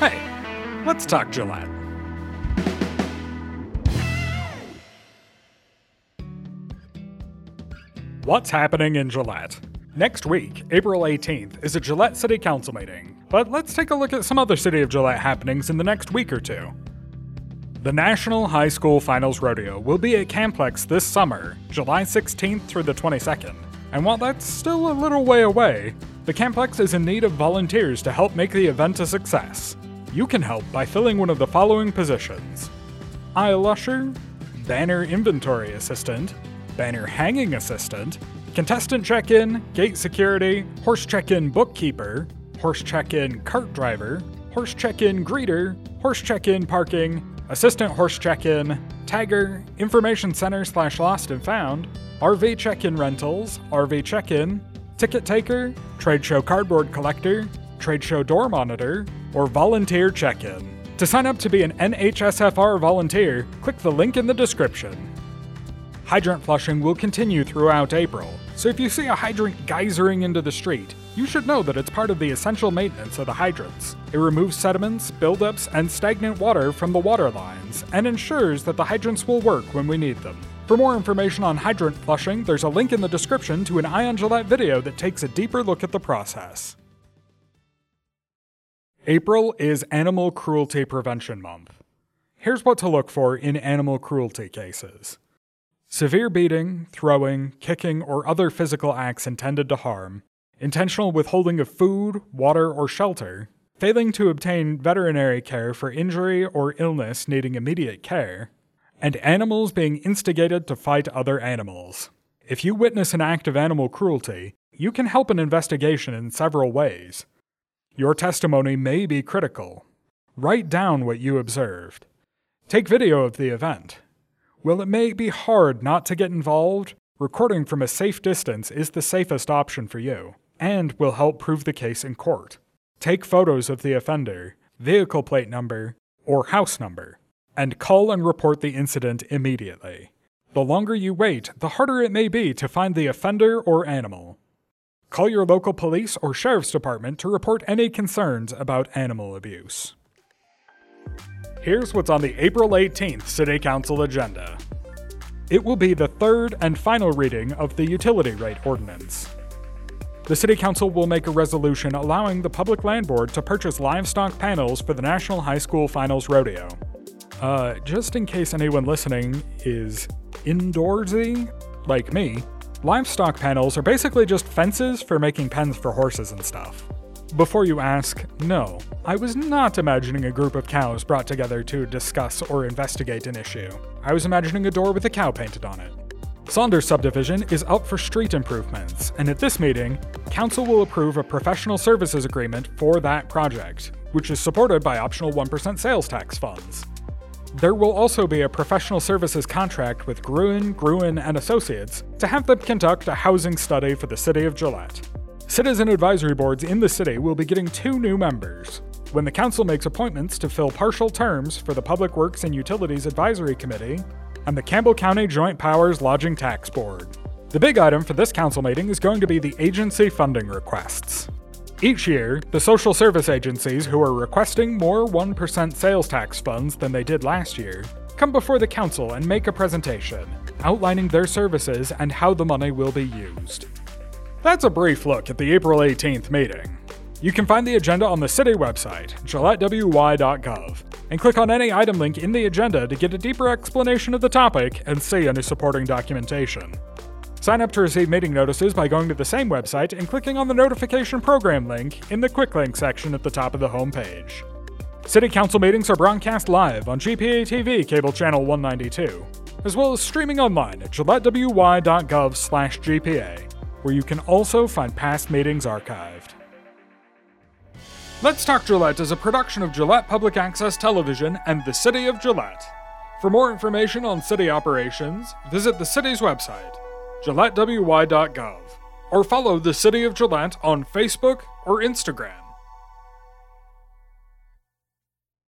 Hey, let's talk Gillette. What's happening in Gillette? Next week, April 18th, is a Gillette City Council meeting, but let's take a look at some other City of Gillette happenings in the next week or two. The National High School Finals Rodeo will be at Camplex this summer, July 16th through the 22nd. And while that's still a little way away, the Camplex is in need of volunteers to help make the event a success. You can help by filling one of the following positions. Aisle usher, banner inventory assistant, banner hanging assistant, contestant check in, gate security, horse check in bookkeeper, horse check in cart driver, horse check in greeter, horse check in parking, assistant horse check in, tagger, information center slash lost and found, RV check in rentals, RV check in, ticket taker, trade show cardboard collector, trade show door monitor, or volunteer check in. To sign up to be an NHSFR volunteer, click the link in the description. Hydrant flushing will continue throughout April, so if you see a hydrant geysering into the street, you should know that it's part of the essential maintenance of the hydrants. It removes sediments, buildups, and stagnant water from the water lines, and ensures that the hydrants will work when we need them. For more information on hydrant flushing, there's a link in the description to an Eye on Gillette video that takes a deeper look at the process. April is Animal Cruelty Prevention Month. Here's what to look for in animal cruelty cases severe beating, throwing, kicking, or other physical acts intended to harm, intentional withholding of food, water, or shelter, failing to obtain veterinary care for injury or illness needing immediate care, and animals being instigated to fight other animals. If you witness an act of animal cruelty, you can help an investigation in several ways. Your testimony may be critical. Write down what you observed. Take video of the event. While it may be hard not to get involved, recording from a safe distance is the safest option for you, and will help prove the case in court. Take photos of the offender, vehicle plate number, or house number, and call and report the incident immediately. The longer you wait, the harder it may be to find the offender or animal. Call your local police or sheriff's department to report any concerns about animal abuse. Here's what's on the April 18th City Council agenda. It will be the third and final reading of the Utility Rate Ordinance. The City Council will make a resolution allowing the Public Land Board to purchase livestock panels for the National High School Finals Rodeo. Uh, just in case anyone listening is indoorsy, like me, Livestock panels are basically just fences for making pens for horses and stuff. Before you ask, no, I was not imagining a group of cows brought together to discuss or investigate an issue. I was imagining a door with a cow painted on it. Saunders subdivision is up for street improvements, and at this meeting, Council will approve a professional services agreement for that project, which is supported by optional 1% sales tax funds. There will also be a professional services contract with Gruen, Gruen and Associates to have them conduct a housing study for the city of Gillette. Citizen advisory boards in the city will be getting two new members. When the council makes appointments to fill partial terms for the Public Works and Utilities Advisory Committee and the Campbell County Joint Powers Lodging Tax Board. The big item for this council meeting is going to be the agency funding requests. Each year, the social service agencies who are requesting more 1% sales tax funds than they did last year come before the council and make a presentation, outlining their services and how the money will be used. That's a brief look at the April 18th meeting. You can find the agenda on the city website, gillettewy.gov, and click on any item link in the agenda to get a deeper explanation of the topic and see any supporting documentation. Sign up to receive meeting notices by going to the same website and clicking on the notification program link in the quick link section at the top of the homepage. City Council meetings are broadcast live on GPA TV cable channel 192, as well as streaming online at gillettewy.gov/gpa, where you can also find past meetings archived. Let's Talk Gillette is a production of Gillette Public Access Television and the City of Gillette. For more information on city operations, visit the city's website gillettewy.gov, or follow the City of Gillette on Facebook or Instagram.